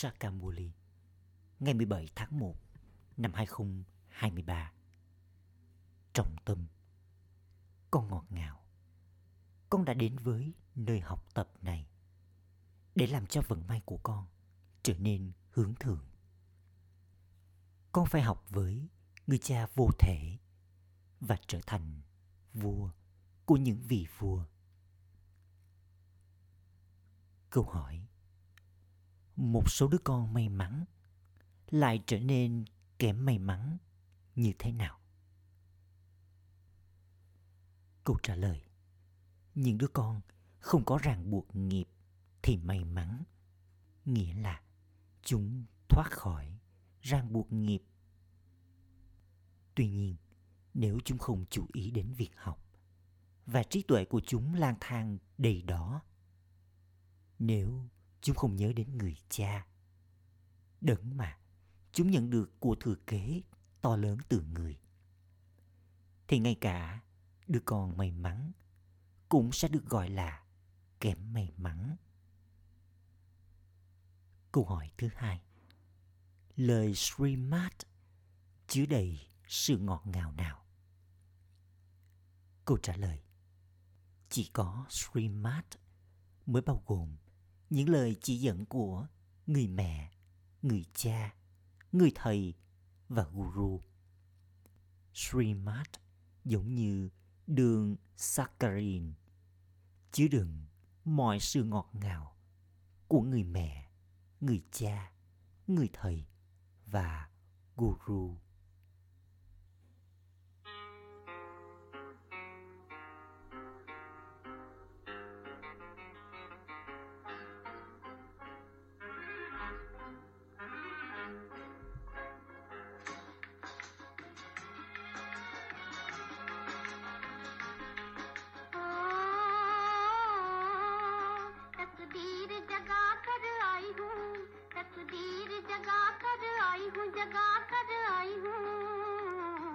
Sakamuli, ngày 17 tháng 1 năm 2023. Trọng tâm, Con ngọt ngào Con đã đến với nơi học tập này để làm cho vận may của con trở nên hướng thượng. Con phải học với người cha vô thể và trở thành vua của những vị vua. Câu hỏi một số đứa con may mắn lại trở nên kém may mắn như thế nào? Câu trả lời Những đứa con không có ràng buộc nghiệp thì may mắn. Nghĩa là chúng thoát khỏi ràng buộc nghiệp. Tuy nhiên, nếu chúng không chú ý đến việc học và trí tuệ của chúng lang thang đầy đó, nếu chúng không nhớ đến người cha, đấng mà chúng nhận được của thừa kế to lớn từ người, thì ngay cả đứa con may mắn cũng sẽ được gọi là kém may mắn. Câu hỏi thứ hai. Lời Srimad chứa đầy sự ngọt ngào nào? Câu trả lời. Chỉ có Srimad mới bao gồm những lời chỉ dẫn của người mẹ, người cha, người thầy và guru. Srimad giống như đường saccharin chứa đựng mọi sự ngọt ngào của người mẹ người cha, người thầy và guru.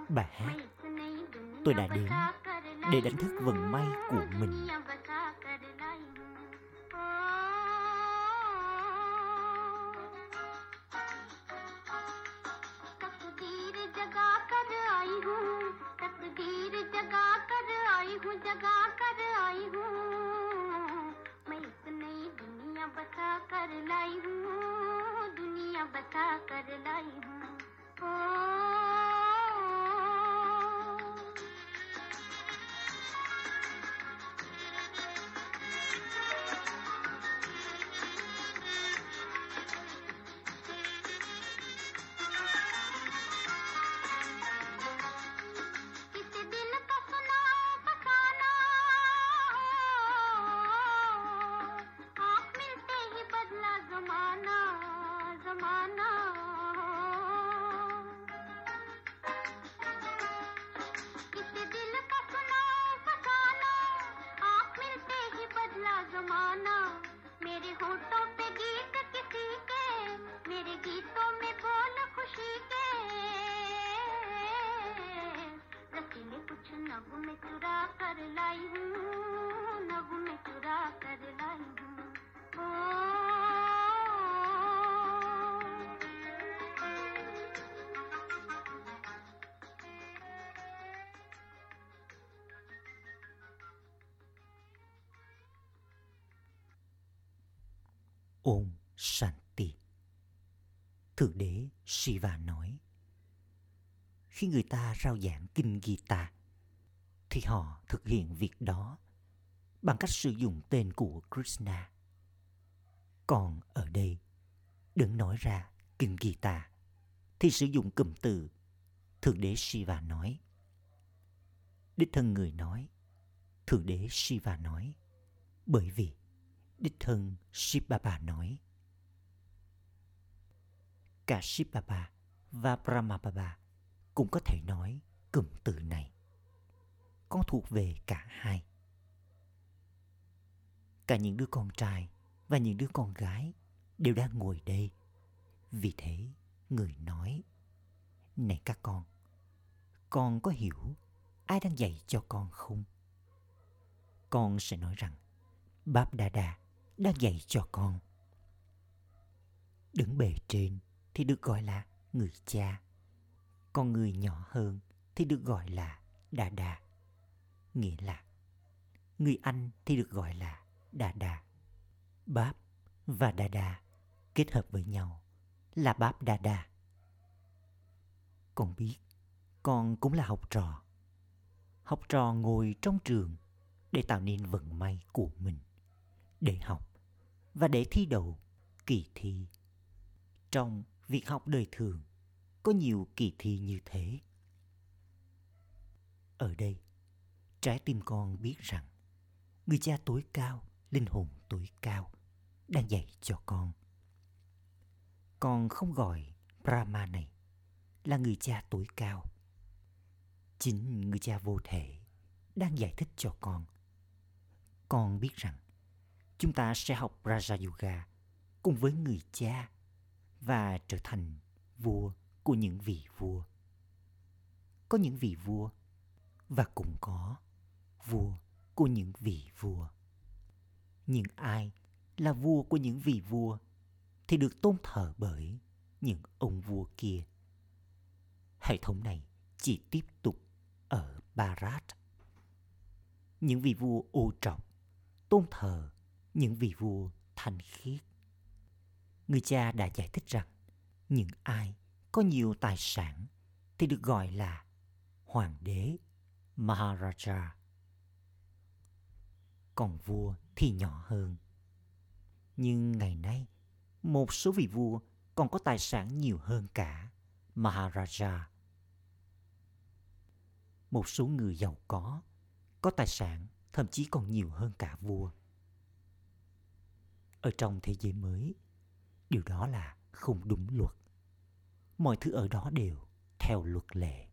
Bà hát Tôi đã đến để đánh thức vận may của mình Om Shanti. Thượng đế Shiva nói, khi người ta rao giảng kinh Gita, thì họ thực hiện việc đó bằng cách sử dụng tên của Krishna. Còn ở đây, đừng nói ra kinh Gita, thì sử dụng cụm từ Thượng đế Shiva nói. Đích thân người nói, Thượng đế Shiva nói, bởi vì Đích thân Sipapa nói. Cả Sipapa và Brahmapapa cũng có thể nói cụm từ này. Con thuộc về cả hai. Cả những đứa con trai và những đứa con gái đều đang ngồi đây. Vì thế, người nói, Này các con, con có hiểu ai đang dạy cho con không? Con sẽ nói rằng, Báp Đa Đa đang dạy cho con. đứng bề trên thì được gọi là người cha. Còn người nhỏ hơn thì được gọi là đà đà. Nghĩa là người anh thì được gọi là đà đà. Báp và đà đà kết hợp với nhau là báp đà đà. Con biết, con cũng là học trò. Học trò ngồi trong trường để tạo nên vận may của mình, để học và để thi đậu kỳ thi. Trong việc học đời thường, có nhiều kỳ thi như thế. Ở đây, trái tim con biết rằng người cha tối cao, linh hồn tối cao đang dạy cho con. Con không gọi Brahma này là người cha tối cao. Chính người cha vô thể đang giải thích cho con. Con biết rằng chúng ta sẽ học Raja Yoga cùng với người cha và trở thành vua của những vị vua. Có những vị vua và cũng có vua của những vị vua. những ai là vua của những vị vua thì được tôn thờ bởi những ông vua kia. Hệ thống này chỉ tiếp tục ở Bharat. Những vị vua ô trọng tôn thờ những vị vua thanh khiết. Người cha đã giải thích rằng những ai có nhiều tài sản thì được gọi là hoàng đế Maharaja. Còn vua thì nhỏ hơn. Nhưng ngày nay, một số vị vua còn có tài sản nhiều hơn cả Maharaja. Một số người giàu có, có tài sản thậm chí còn nhiều hơn cả vua. Ở trong thế giới mới, điều đó là không đúng luật. Mọi thứ ở đó đều theo luật lệ.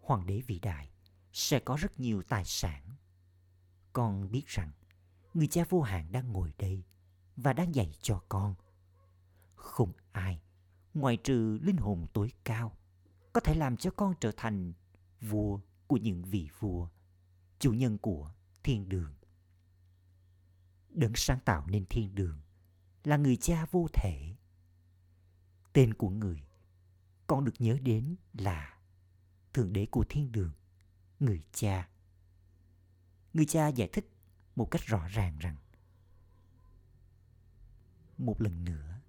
Hoàng đế vĩ đại sẽ có rất nhiều tài sản. Con biết rằng người cha vô hạn đang ngồi đây và đang dạy cho con. Không ai, ngoài trừ linh hồn tối cao, có thể làm cho con trở thành vua của những vị vua, chủ nhân của thiên đường. Đấng sáng tạo nên thiên đường là người cha vô thể. Tên của người con được nhớ đến là Thượng Đế của thiên đường, người cha. Người cha giải thích một cách rõ ràng rằng một lần nữa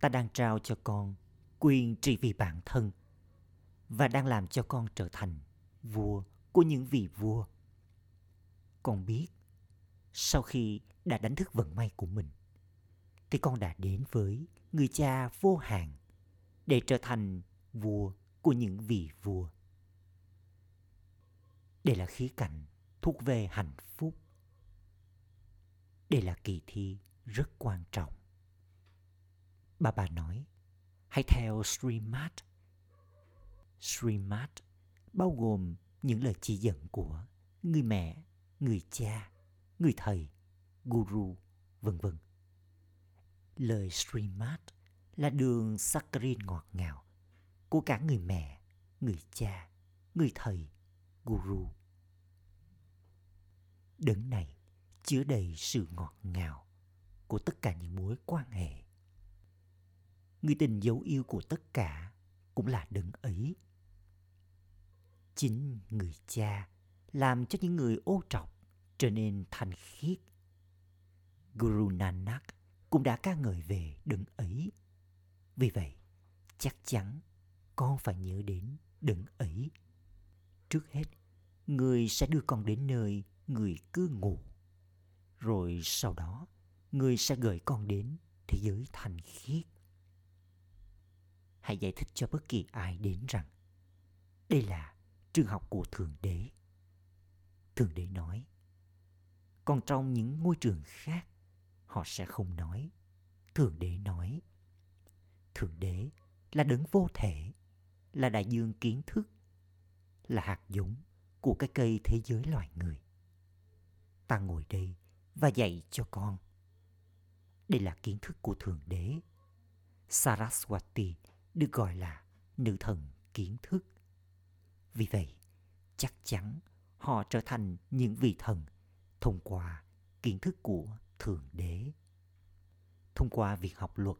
ta đang trao cho con quyền trị vì bản thân và đang làm cho con trở thành vua của những vị vua. Con biết sau khi đã đánh thức vận may của mình thì con đã đến với người cha vô hạn để trở thành vua của những vị vua. Đây là khía cạnh thuộc về hạnh phúc. Đây là kỳ thi rất quan trọng. Bà bà nói, hãy theo Srimad. Srimad bao gồm những lời chỉ dẫn của người mẹ, người cha, người thầy, guru, vân vân. Lời Srimad là đường saccharin ngọt ngào của cả người mẹ, người cha, người thầy, guru. Đấng này chứa đầy sự ngọt ngào của tất cả những mối quan hệ. Người tình dấu yêu của tất cả cũng là đấng ấy. Chính người cha làm cho những người ô trọc trở nên thanh khiết. Guru Nanak cũng đã ca ngợi về đấng ấy. Vì vậy, chắc chắn con phải nhớ đến đấng ấy. Trước hết, người sẽ đưa con đến nơi người cứ ngủ. Rồi sau đó, người sẽ gửi con đến thế giới thanh khiết. Hãy giải thích cho bất kỳ ai đến rằng đây là trường học của Thượng Đế. Thượng Đế nói, còn trong những ngôi trường khác, họ sẽ không nói. Thượng Đế nói, Thượng Đế là đấng vô thể, là đại dương kiến thức, là hạt giống của cái cây thế giới loài người. Ta ngồi đây và dạy cho con. Đây là kiến thức của Thượng Đế. Saraswati được gọi là nữ thần kiến thức. Vì vậy, chắc chắn họ trở thành những vị thần thông qua kiến thức của Thượng Đế. thông qua việc học luật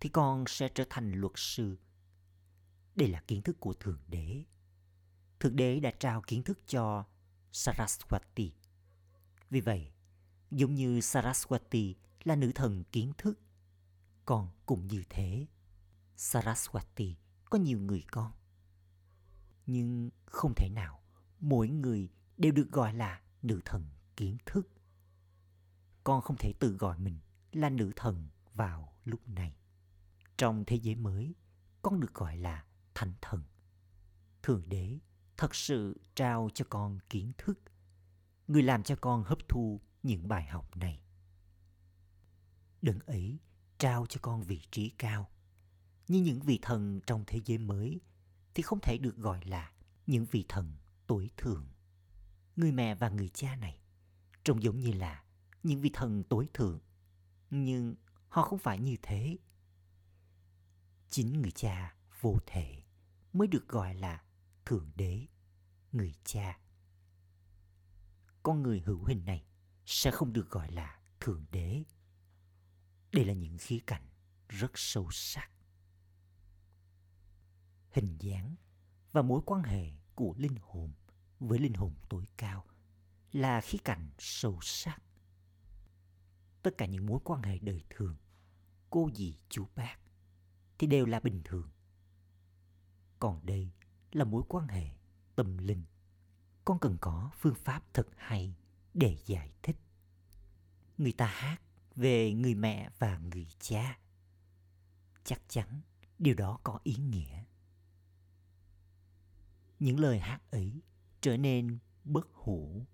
thì con sẽ trở thành luật sư. Đây là kiến thức của Thượng Đế. Thượng Đế đã trao kiến thức cho Saraswati. Vì vậy, giống như Saraswati là nữ thần kiến thức, con cũng như thế. Saraswati có nhiều người con. Nhưng không thể nào mỗi người đều được gọi là nữ thần kiến thức. Con không thể tự gọi mình là nữ thần vào lúc này. Trong thế giới mới, con được gọi là thánh thần. Thượng đế thật sự trao cho con kiến thức. Người làm cho con hấp thu những bài học này. Đấng ấy trao cho con vị trí cao. Như những vị thần trong thế giới mới thì không thể được gọi là những vị thần tối thượng. Người mẹ và người cha này trông giống như là những vị thần tối thượng. Nhưng họ không phải như thế. Chính người cha vô thể mới được gọi là thượng đế, người cha. Con người hữu hình này sẽ không được gọi là thượng đế. Đây là những khía cạnh rất sâu sắc. Hình dáng và mối quan hệ của linh hồn với linh hồn tối cao là khía cạnh sâu sắc. Tất cả những mối quan hệ đời thường, cô dì chú bác, thì đều là bình thường. Còn đây là mối quan hệ tâm linh. Con cần có phương pháp thật hay để giải thích. Người ta hát về người mẹ và người cha. Chắc chắn điều đó có ý nghĩa. Những lời hát ấy trở nên bất hủ.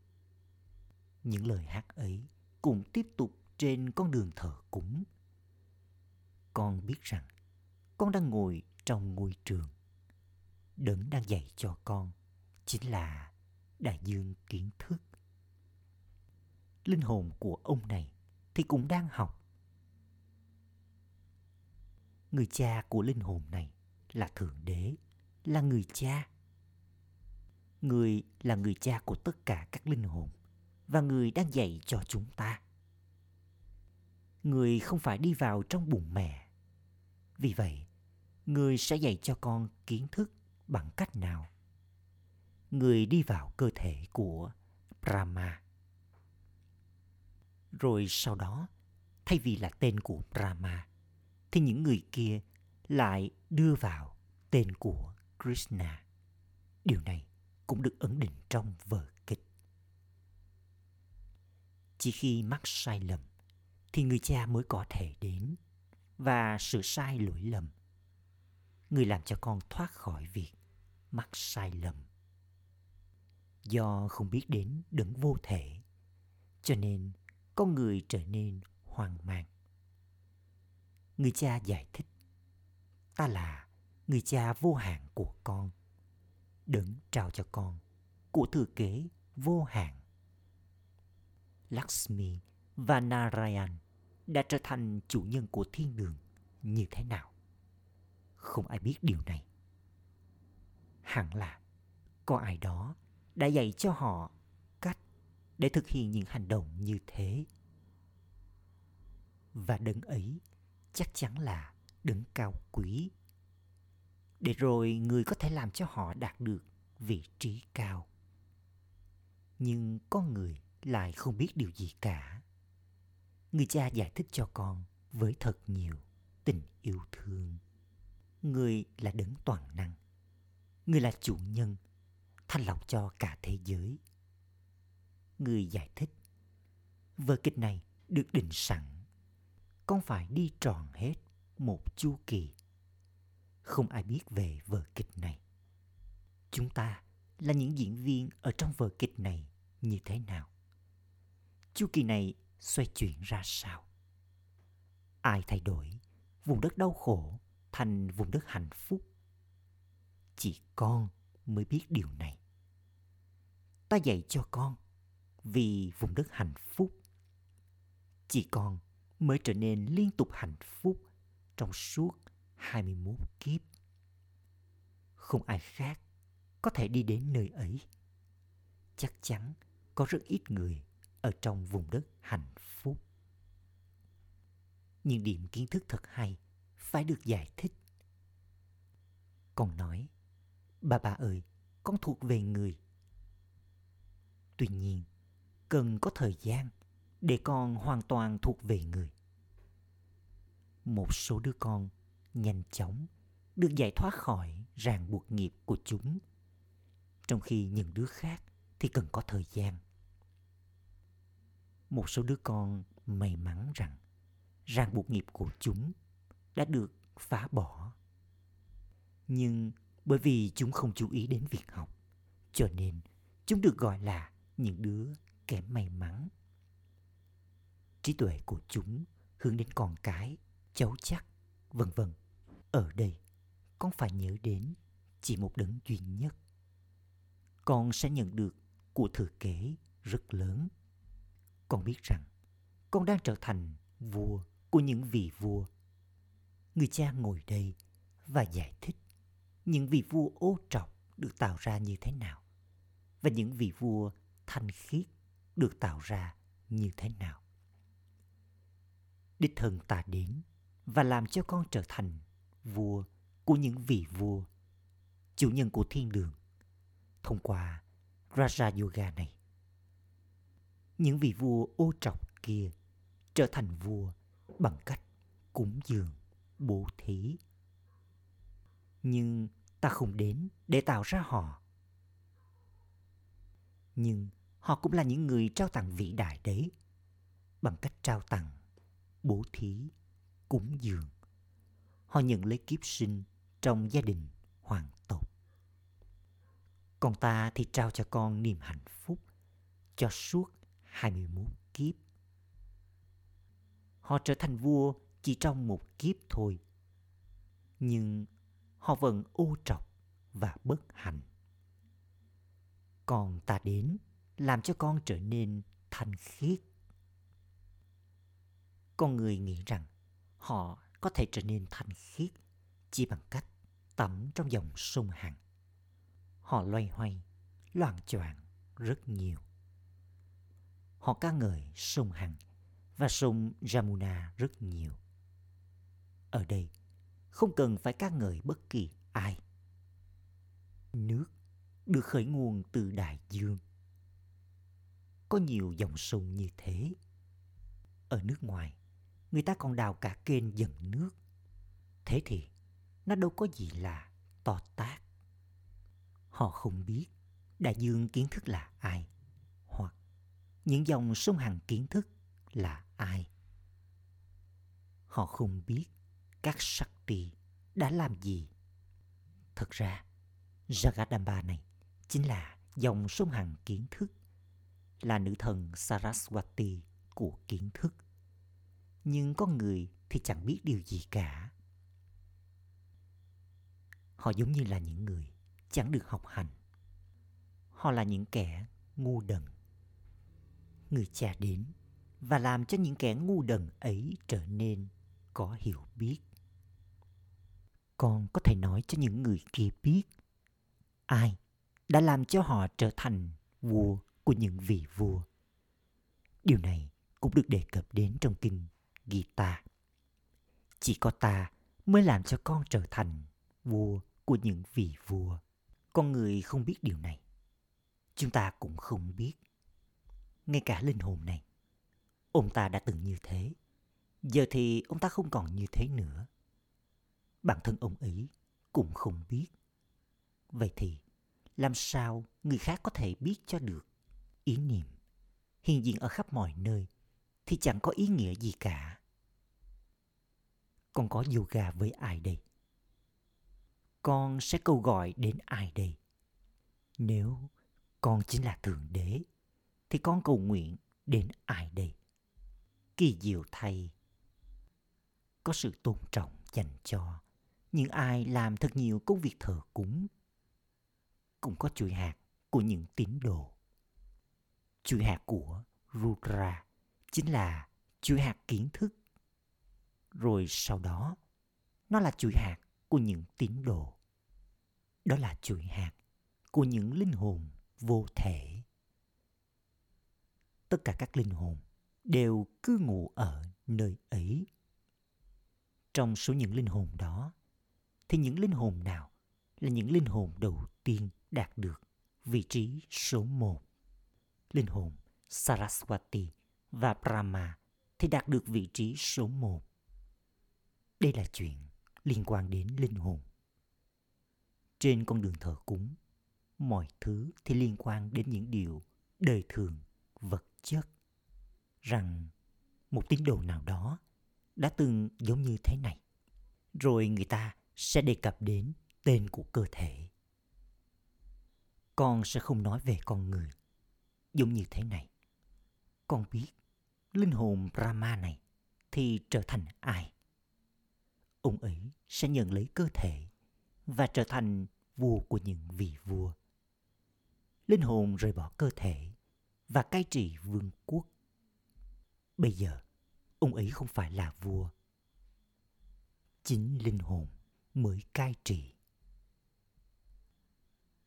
Những lời hát ấy cũng tiếp tục trên con đường thờ cúng. Con biết rằng con đang ngồi trong ngôi trường. Đấng đang dạy cho con chính là đại dương kiến thức. Linh hồn của ông này thì cũng đang học. Người cha của linh hồn này là Thượng Đế, là người cha. Người là người cha của tất cả các linh hồn và người đang dạy cho chúng ta. Người không phải đi vào trong bụng mẹ. Vì vậy, người sẽ dạy cho con kiến thức bằng cách nào? Người đi vào cơ thể của Brahma rồi sau đó, thay vì là tên của Brahma, thì những người kia lại đưa vào tên của Krishna. Điều này cũng được ấn định trong vở. Chỉ khi mắc sai lầm thì người cha mới có thể đến và sửa sai lỗi lầm. Người làm cho con thoát khỏi việc mắc sai lầm. Do không biết đến đấng vô thể, cho nên con người trở nên hoang mang. Người cha giải thích, ta là người cha vô hạn của con, đấng trao cho con của thừa kế vô hạn. Lakshmi và Narayan đã trở thành chủ nhân của thiên đường như thế nào? Không ai biết điều này. Hẳn là có ai đó đã dạy cho họ cách để thực hiện những hành động như thế. Và đấng ấy chắc chắn là đấng cao quý. Để rồi người có thể làm cho họ đạt được vị trí cao. Nhưng con người lại không biết điều gì cả. Người cha giải thích cho con với thật nhiều tình yêu thương. Người là đấng toàn năng. Người là chủ nhân, thanh lọc cho cả thế giới người giải thích. Vở kịch này được định sẵn. Con phải đi tròn hết một chu kỳ. Không ai biết về vở kịch này. Chúng ta là những diễn viên ở trong vở kịch này như thế nào? Chu kỳ này xoay chuyển ra sao? Ai thay đổi vùng đất đau khổ thành vùng đất hạnh phúc? Chỉ con mới biết điều này. Ta dạy cho con vì vùng đất hạnh phúc. Chỉ con mới trở nên liên tục hạnh phúc trong suốt 21 kiếp. Không ai khác có thể đi đến nơi ấy. Chắc chắn có rất ít người ở trong vùng đất hạnh phúc. những điểm kiến thức thật hay phải được giải thích. Con nói, bà bà ơi, con thuộc về người. Tuy nhiên, cần có thời gian để con hoàn toàn thuộc về người. Một số đứa con nhanh chóng được giải thoát khỏi ràng buộc nghiệp của chúng, trong khi những đứa khác thì cần có thời gian. Một số đứa con may mắn rằng ràng buộc nghiệp của chúng đã được phá bỏ. Nhưng bởi vì chúng không chú ý đến việc học, cho nên chúng được gọi là những đứa kém may mắn. Trí tuệ của chúng hướng đến con cái, cháu chắc, vân vân. Ở đây, con phải nhớ đến chỉ một đấng duy nhất. Con sẽ nhận được của thừa kế rất lớn. Con biết rằng con đang trở thành vua của những vị vua. Người cha ngồi đây và giải thích những vị vua ô trọc được tạo ra như thế nào và những vị vua thanh khiết được tạo ra như thế nào. Đích thần ta đến và làm cho con trở thành vua của những vị vua, chủ nhân của thiên đường, thông qua Raja Yoga này. Những vị vua ô trọc kia trở thành vua bằng cách cúng dường, bố thí. Nhưng ta không đến để tạo ra họ. Nhưng họ cũng là những người trao tặng vĩ đại đấy. Bằng cách trao tặng, bố thí, cúng dường. Họ nhận lấy kiếp sinh trong gia đình hoàng tộc. Còn ta thì trao cho con niềm hạnh phúc cho suốt 21 kiếp. Họ trở thành vua chỉ trong một kiếp thôi. Nhưng họ vẫn ô trọc và bất hạnh. Còn ta đến làm cho con trở nên thanh khiết. Con người nghĩ rằng họ có thể trở nên thanh khiết chỉ bằng cách tắm trong dòng sông Hằng. Họ loay hoay, loạn choạng rất nhiều. Họ ca ngợi sông Hằng và sông Jamuna rất nhiều. Ở đây, không cần phải ca ngợi bất kỳ ai. Nước được khởi nguồn từ đại dương. Có nhiều dòng sông như thế. Ở nước ngoài, người ta còn đào cả kênh dẫn nước. Thế thì, nó đâu có gì là to tát. Họ không biết đại dương kiến thức là ai, những dòng sông Hằng kiến thức là ai. Họ không biết các Shakti đã làm gì. Thật ra, Jagadamba này chính là dòng sông Hằng kiến thức, là nữ thần Saraswati của kiến thức. Nhưng con người thì chẳng biết điều gì cả. Họ giống như là những người chẳng được học hành. Họ là những kẻ ngu đần. Người cha đến và làm cho những kẻ ngu đần ấy trở nên có hiểu biết. Con có thể nói cho những người kia biết, ai đã làm cho họ trở thành vua của những vị vua. Điều này cũng được đề cập đến trong kinh Gita. Chỉ có ta mới làm cho con trở thành vua của những vị vua. Con người không biết điều này. Chúng ta cũng không biết. Ngay cả linh hồn này Ông ta đã từng như thế. Giờ thì ông ta không còn như thế nữa. Bản thân ông ấy cũng không biết. Vậy thì làm sao người khác có thể biết cho được ý niệm hiện diện ở khắp mọi nơi thì chẳng có ý nghĩa gì cả. Con có yoga với ai đây? Con sẽ câu gọi đến ai đây? Nếu con chính là Thượng Đế, thì con cầu nguyện đến ai đây? kỳ diệu thay. Có sự tôn trọng dành cho. Những ai làm thật nhiều công việc thờ cúng? Cũng có chuỗi hạt của những tín đồ. Chuỗi hạt của Rudra chính là chuỗi hạt kiến thức. Rồi sau đó, nó là chuỗi hạt của những tín đồ. Đó là chuỗi hạt của những linh hồn vô thể tất cả các linh hồn đều cư ngụ ở nơi ấy. trong số những linh hồn đó thì những linh hồn nào là những linh hồn đầu tiên đạt được vị trí số một. Linh hồn Saraswati và Brahma thì đạt được vị trí số một. Đây là chuyện liên quan đến linh hồn. Trên con đường thờ cúng, mọi thứ thì liên quan đến những điều đời thường, vật chất. Rằng một tín đồ nào đó đã từng giống như thế này. Rồi người ta sẽ đề cập đến tên của cơ thể. Con sẽ không nói về con người giống như thế này. Con biết linh hồn Brahma này thì trở thành ai? Ông ấy sẽ nhận lấy cơ thể và trở thành vua của những vị vua. Linh hồn rời bỏ cơ thể và cai trị vương quốc. Bây giờ, ông ấy không phải là vua. Chính linh hồn mới cai trị.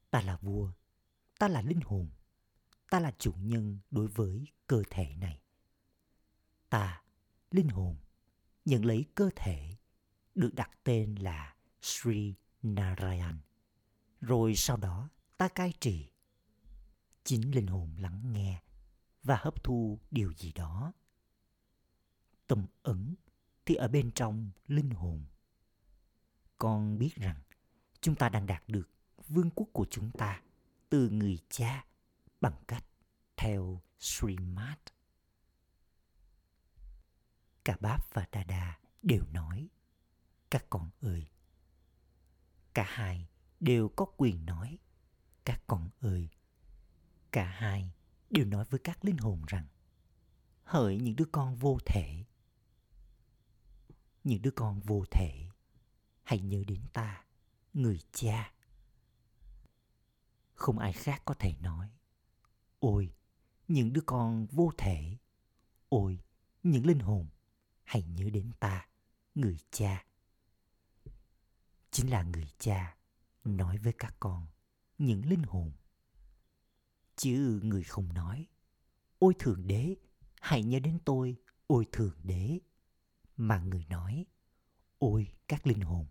Ta là vua, ta là linh hồn, ta là chủ nhân đối với cơ thể này. Ta, linh hồn, nhận lấy cơ thể được đặt tên là Sri Narayan. Rồi sau đó ta cai trị. Chính linh hồn lắng nghe và hấp thu điều gì đó. Tâm ấn thì ở bên trong linh hồn. Con biết rằng chúng ta đang đạt được vương quốc của chúng ta từ người cha bằng cách theo Srimad. Cả Báp và Dada đều nói, các con ơi. Cả hai đều có quyền nói, các con ơi. Cả hai đều nói với các linh hồn rằng, hỡi những đứa con vô thể. Những đứa con vô thể, hãy nhớ đến ta, người cha. Không ai khác có thể nói ôi những đứa con vô thể. Ôi những linh hồn hãy nhớ đến ta người cha. Chính là người cha nói với các con những linh hồn chứ người không nói ôi thượng đế, hãy nhớ đến tôi, ôi thượng đế mà người nói, ôi các linh hồn,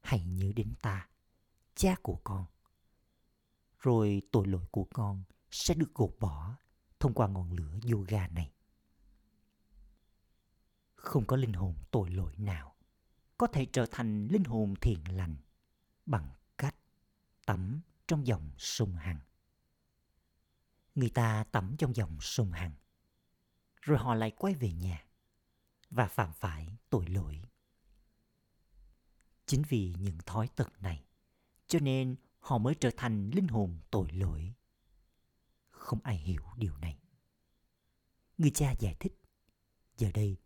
hãy nhớ đến ta, cha của con rồi tội lỗi của con sẽ được gột bỏ thông qua ngọn lửa yoga này. Không có linh hồn tội lỗi nào có thể trở thành linh hồn thiện lành bằng cách tắm trong dòng sông Hằng. Người ta tắm trong dòng sông Hằng, rồi họ lại quay về nhà và phạm phải tội lỗi. Chính vì những thói tật này, cho nên họ mới trở thành linh hồn tội lỗi. Không ai hiểu điều này. Người cha giải thích, giờ đây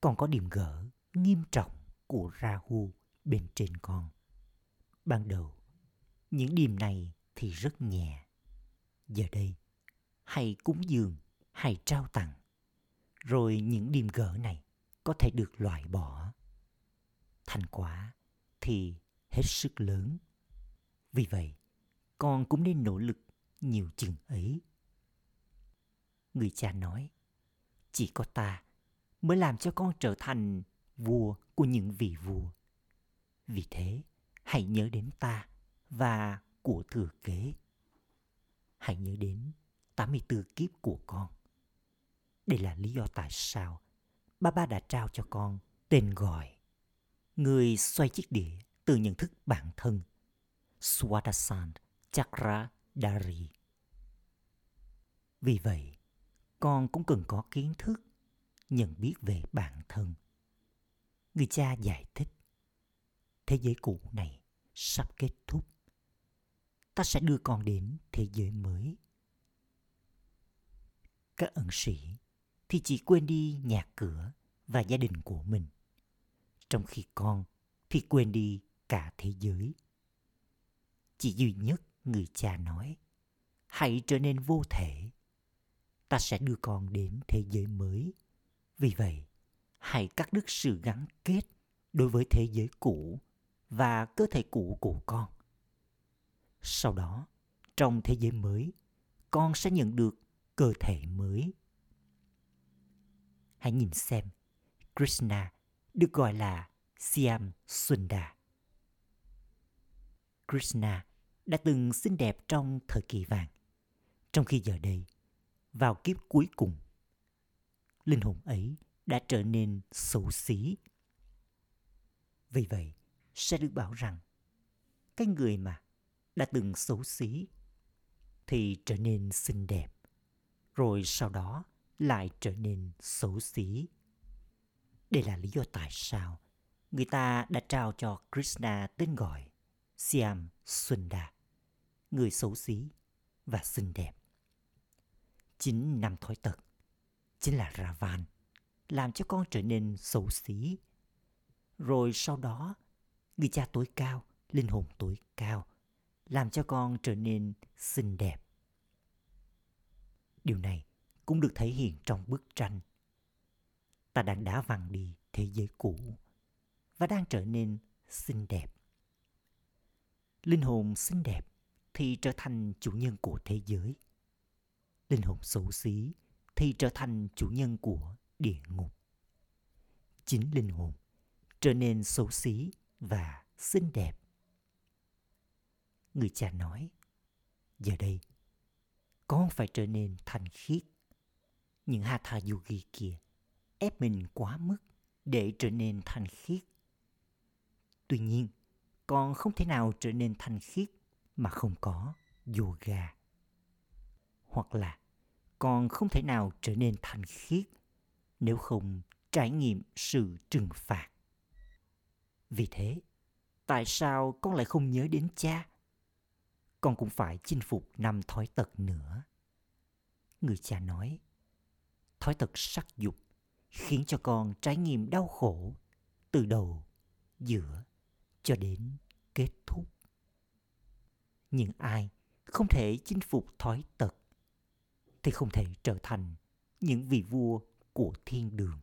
còn có điểm gỡ nghiêm trọng của Rahu bên trên con. Ban đầu, những điểm này thì rất nhẹ. Giờ đây, hay cúng dường, hay trao tặng. Rồi những điềm gỡ này có thể được loại bỏ. Thành quả thì hết sức lớn vì vậy, con cũng nên nỗ lực nhiều chừng ấy. Người cha nói, chỉ có ta mới làm cho con trở thành vua của những vị vua. Vì thế, hãy nhớ đến ta và của thừa kế. Hãy nhớ đến 84 kiếp của con. Đây là lý do tại sao ba ba đã trao cho con tên gọi. Người xoay chiếc đĩa từ nhận thức bản thân – Swadasant Chakradari. Vì vậy, con cũng cần có kiến thức, nhận biết về bản thân. Người cha giải thích, thế giới cũ này sắp kết thúc. Ta sẽ đưa con đến thế giới mới. Các ẩn sĩ thì chỉ quên đi nhà cửa và gia đình của mình. Trong khi con thì quên đi cả thế giới. Chỉ duy nhất người cha nói, hãy trở nên vô thể, ta sẽ đưa con đến thế giới mới. Vì vậy, hãy cắt đứt sự gắn kết đối với thế giới cũ và cơ thể cũ của con. Sau đó, trong thế giới mới, con sẽ nhận được cơ thể mới hãy nhìn xem krishna được gọi là Siam Sundar. Krishna đã từng xinh đẹp trong thời kỳ vàng, trong khi giờ đây, vào kiếp cuối cùng, linh hồn ấy đã trở nên xấu xí. Vì vậy, sẽ được bảo rằng cái người mà đã từng xấu xí thì trở nên xinh đẹp, rồi sau đó lại trở nên xấu xí. Đây là lý do tại sao người ta đã trao cho Krishna tên gọi Siam Sundar, người xấu xí và xinh đẹp. Chính năm thói tật, chính là Ravan, làm cho con trở nên xấu xí. Rồi sau đó, người cha tối cao, linh hồn tối cao, làm cho con trở nên xinh đẹp. Điều này cũng được thể hiện trong bức tranh. Ta đang đá văng đi thế giới cũ và đang trở nên xinh đẹp. Linh hồn xinh đẹp thì trở thành chủ nhân của thế giới. Linh hồn xấu xí thì trở thành chủ nhân của địa ngục. Chính linh hồn trở nên xấu xí và xinh đẹp. Người cha nói, giờ đây, con phải trở nên thành khiết. Những Hatha Yogi kia ép mình quá mức để trở nên thành khiết. Tuy nhiên, con không thể nào trở nên thành khiết mà không có yoga. Hoặc là con không thể nào trở nên thành khiết nếu không trải nghiệm sự trừng phạt. Vì thế, tại sao con lại không nhớ đến cha? Con cũng phải chinh phục năm thói tật nữa. Người cha nói, thói tật sắc dục khiến cho con trải nghiệm đau khổ từ đầu, giữa cho đến kết thúc. Nhưng ai không thể chinh phục thói tật thì không thể trở thành những vị vua của thiên đường.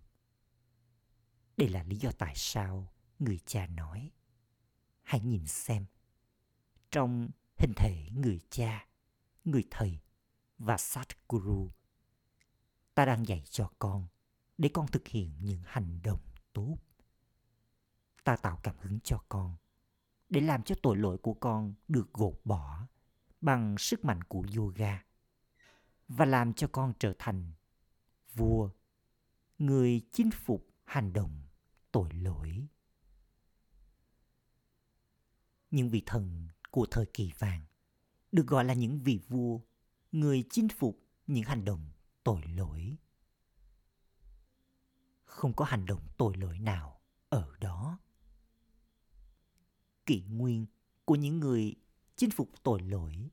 Đây là lý do tại sao người cha nói hãy nhìn xem trong hình thể người cha, người thầy và Satguru ta đang dạy cho con để con thực hiện những hành động tốt. Ta tạo cảm hứng cho con để làm cho tội lỗi của con được gột bỏ bằng sức mạnh của yoga và làm cho con trở thành vua người chinh phục hành động tội lỗi. Những vị thần của thời kỳ vàng, được gọi là những vị vua, người chinh phục những hành động tội lỗi. Không có hành động tội lỗi nào ở đó. Kỷ nguyên của những người chinh phục tội lỗi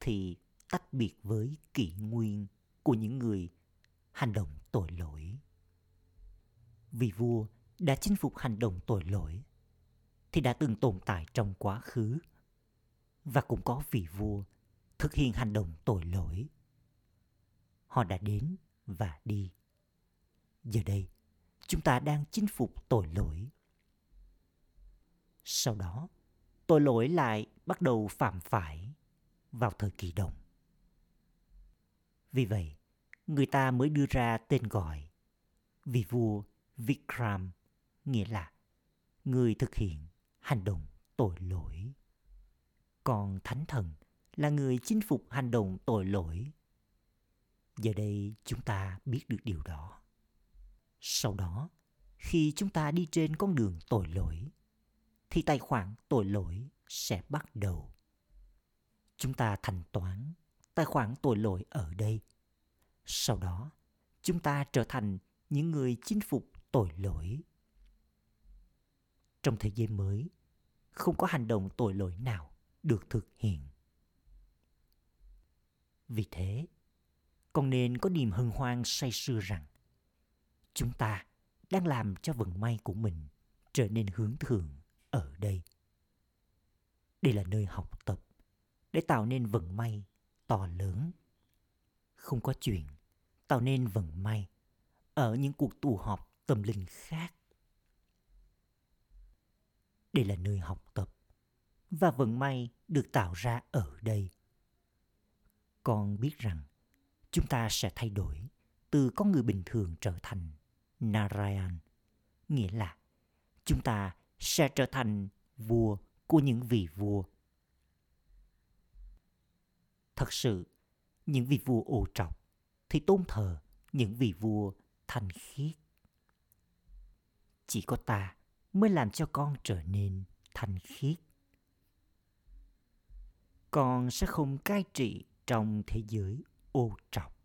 thì tách biệt với kỷ nguyên của những người hành động tội lỗi. Vì vua đã chinh phục hành động tội lỗi thì đã từng tồn tại trong quá khứ và cũng có vị vua thực hiện hành động tội lỗi. Họ đã đến và đi. Giờ đây, chúng ta đang chinh phục tội lỗi sau đó, tội lỗi lại bắt đầu phạm phải vào thời kỳ đồng. Vì vậy, người ta mới đưa ra tên gọi vị vua Vikram, nghĩa là người thực hiện hành động tội lỗi. Còn thánh thần là người chinh phục hành động tội lỗi. Giờ đây chúng ta biết được điều đó. Sau đó, khi chúng ta đi trên con đường tội lỗi, thì tài khoản tội lỗi sẽ bắt đầu. Chúng ta thanh toán tài khoản tội lỗi ở đây. Sau đó, chúng ta trở thành những người chinh phục tội lỗi. Trong thế giới mới, không có hành động tội lỗi nào được thực hiện. Vì thế, con nên có niềm hân hoan say sưa rằng chúng ta đang làm cho vận may của mình trở nên hướng thượng ở đây. Đây là nơi học tập để tạo nên vận may to lớn. Không có chuyện tạo nên vận may ở những cuộc tụ họp tâm linh khác. Đây là nơi học tập và vận may được tạo ra ở đây. Con biết rằng chúng ta sẽ thay đổi từ con người bình thường trở thành Narayan, nghĩa là chúng ta sẽ trở thành vua của những vị vua. Thật sự, những vị vua ô trọc thì tôn thờ những vị vua thanh khiết. Chỉ có ta mới làm cho con trở nên thanh khiết. Con sẽ không cai trị trong thế giới ô trọc.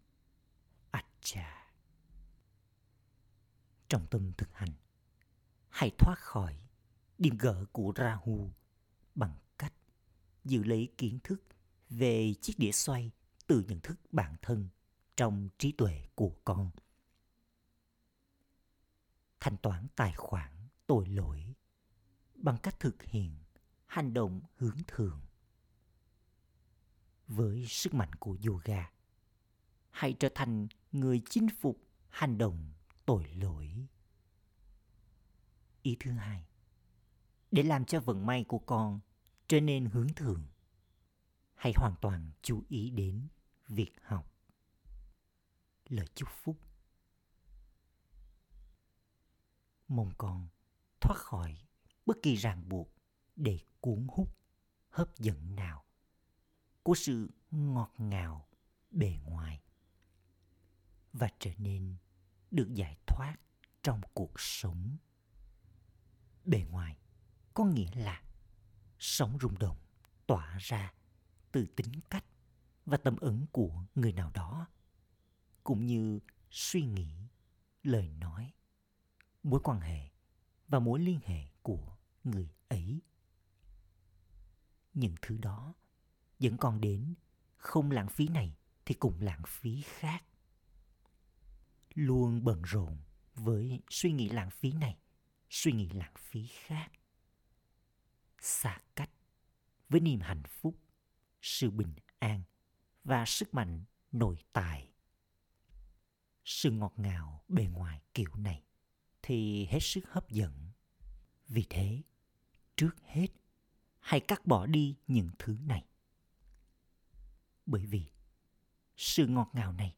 acha. Trong tâm thực hành, hãy thoát khỏi điểm gỡ của Rahu bằng cách giữ lấy kiến thức về chiếc đĩa xoay từ nhận thức bản thân trong trí tuệ của con. Thanh toán tài khoản tội lỗi bằng cách thực hiện hành động hướng thường. Với sức mạnh của yoga, hãy trở thành người chinh phục hành động tội lỗi. Ý thứ hai, để làm cho vận may của con trở nên hướng thường, hãy hoàn toàn chú ý đến việc học. Lời chúc phúc Mong con thoát khỏi bất kỳ ràng buộc để cuốn hút, hấp dẫn nào của sự ngọt ngào bề ngoài và trở nên được giải thoát trong cuộc sống. Bề ngoài có nghĩa là sống rung động tỏa ra từ tính cách và tâm ứng của người nào đó, cũng như suy nghĩ, lời nói, mối quan hệ và mối liên hệ của người ấy những thứ đó vẫn còn đến. Không lãng phí này thì cũng lãng phí khác. Luôn bận rộn với suy nghĩ lãng phí này, suy nghĩ lãng phí khác. Xa cách với niềm hạnh phúc, sự bình an và sức mạnh nội tại. Sự ngọt ngào bề ngoài kiểu này thì hết sức hấp dẫn. Vì thế, trước hết, hãy cắt bỏ đi những thứ này bởi vì sự ngọt ngào này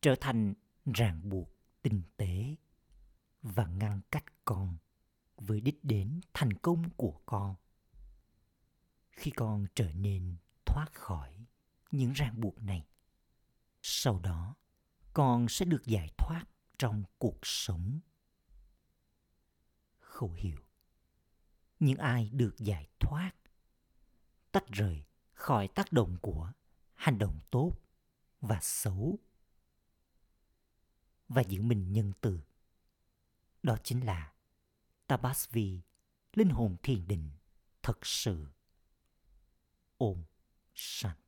trở thành ràng buộc tinh tế và ngăn cách con với đích đến thành công của con. Khi con trở nên thoát khỏi những ràng buộc này, sau đó con sẽ được giải thoát trong cuộc sống. Khẩu hiệu, những ai được giải thoát tách rời khỏi tác động của hành động tốt và xấu và giữ mình nhân từ đó chính là Tabasvi, linh hồn thiền định thật sự. Ôm Shanti.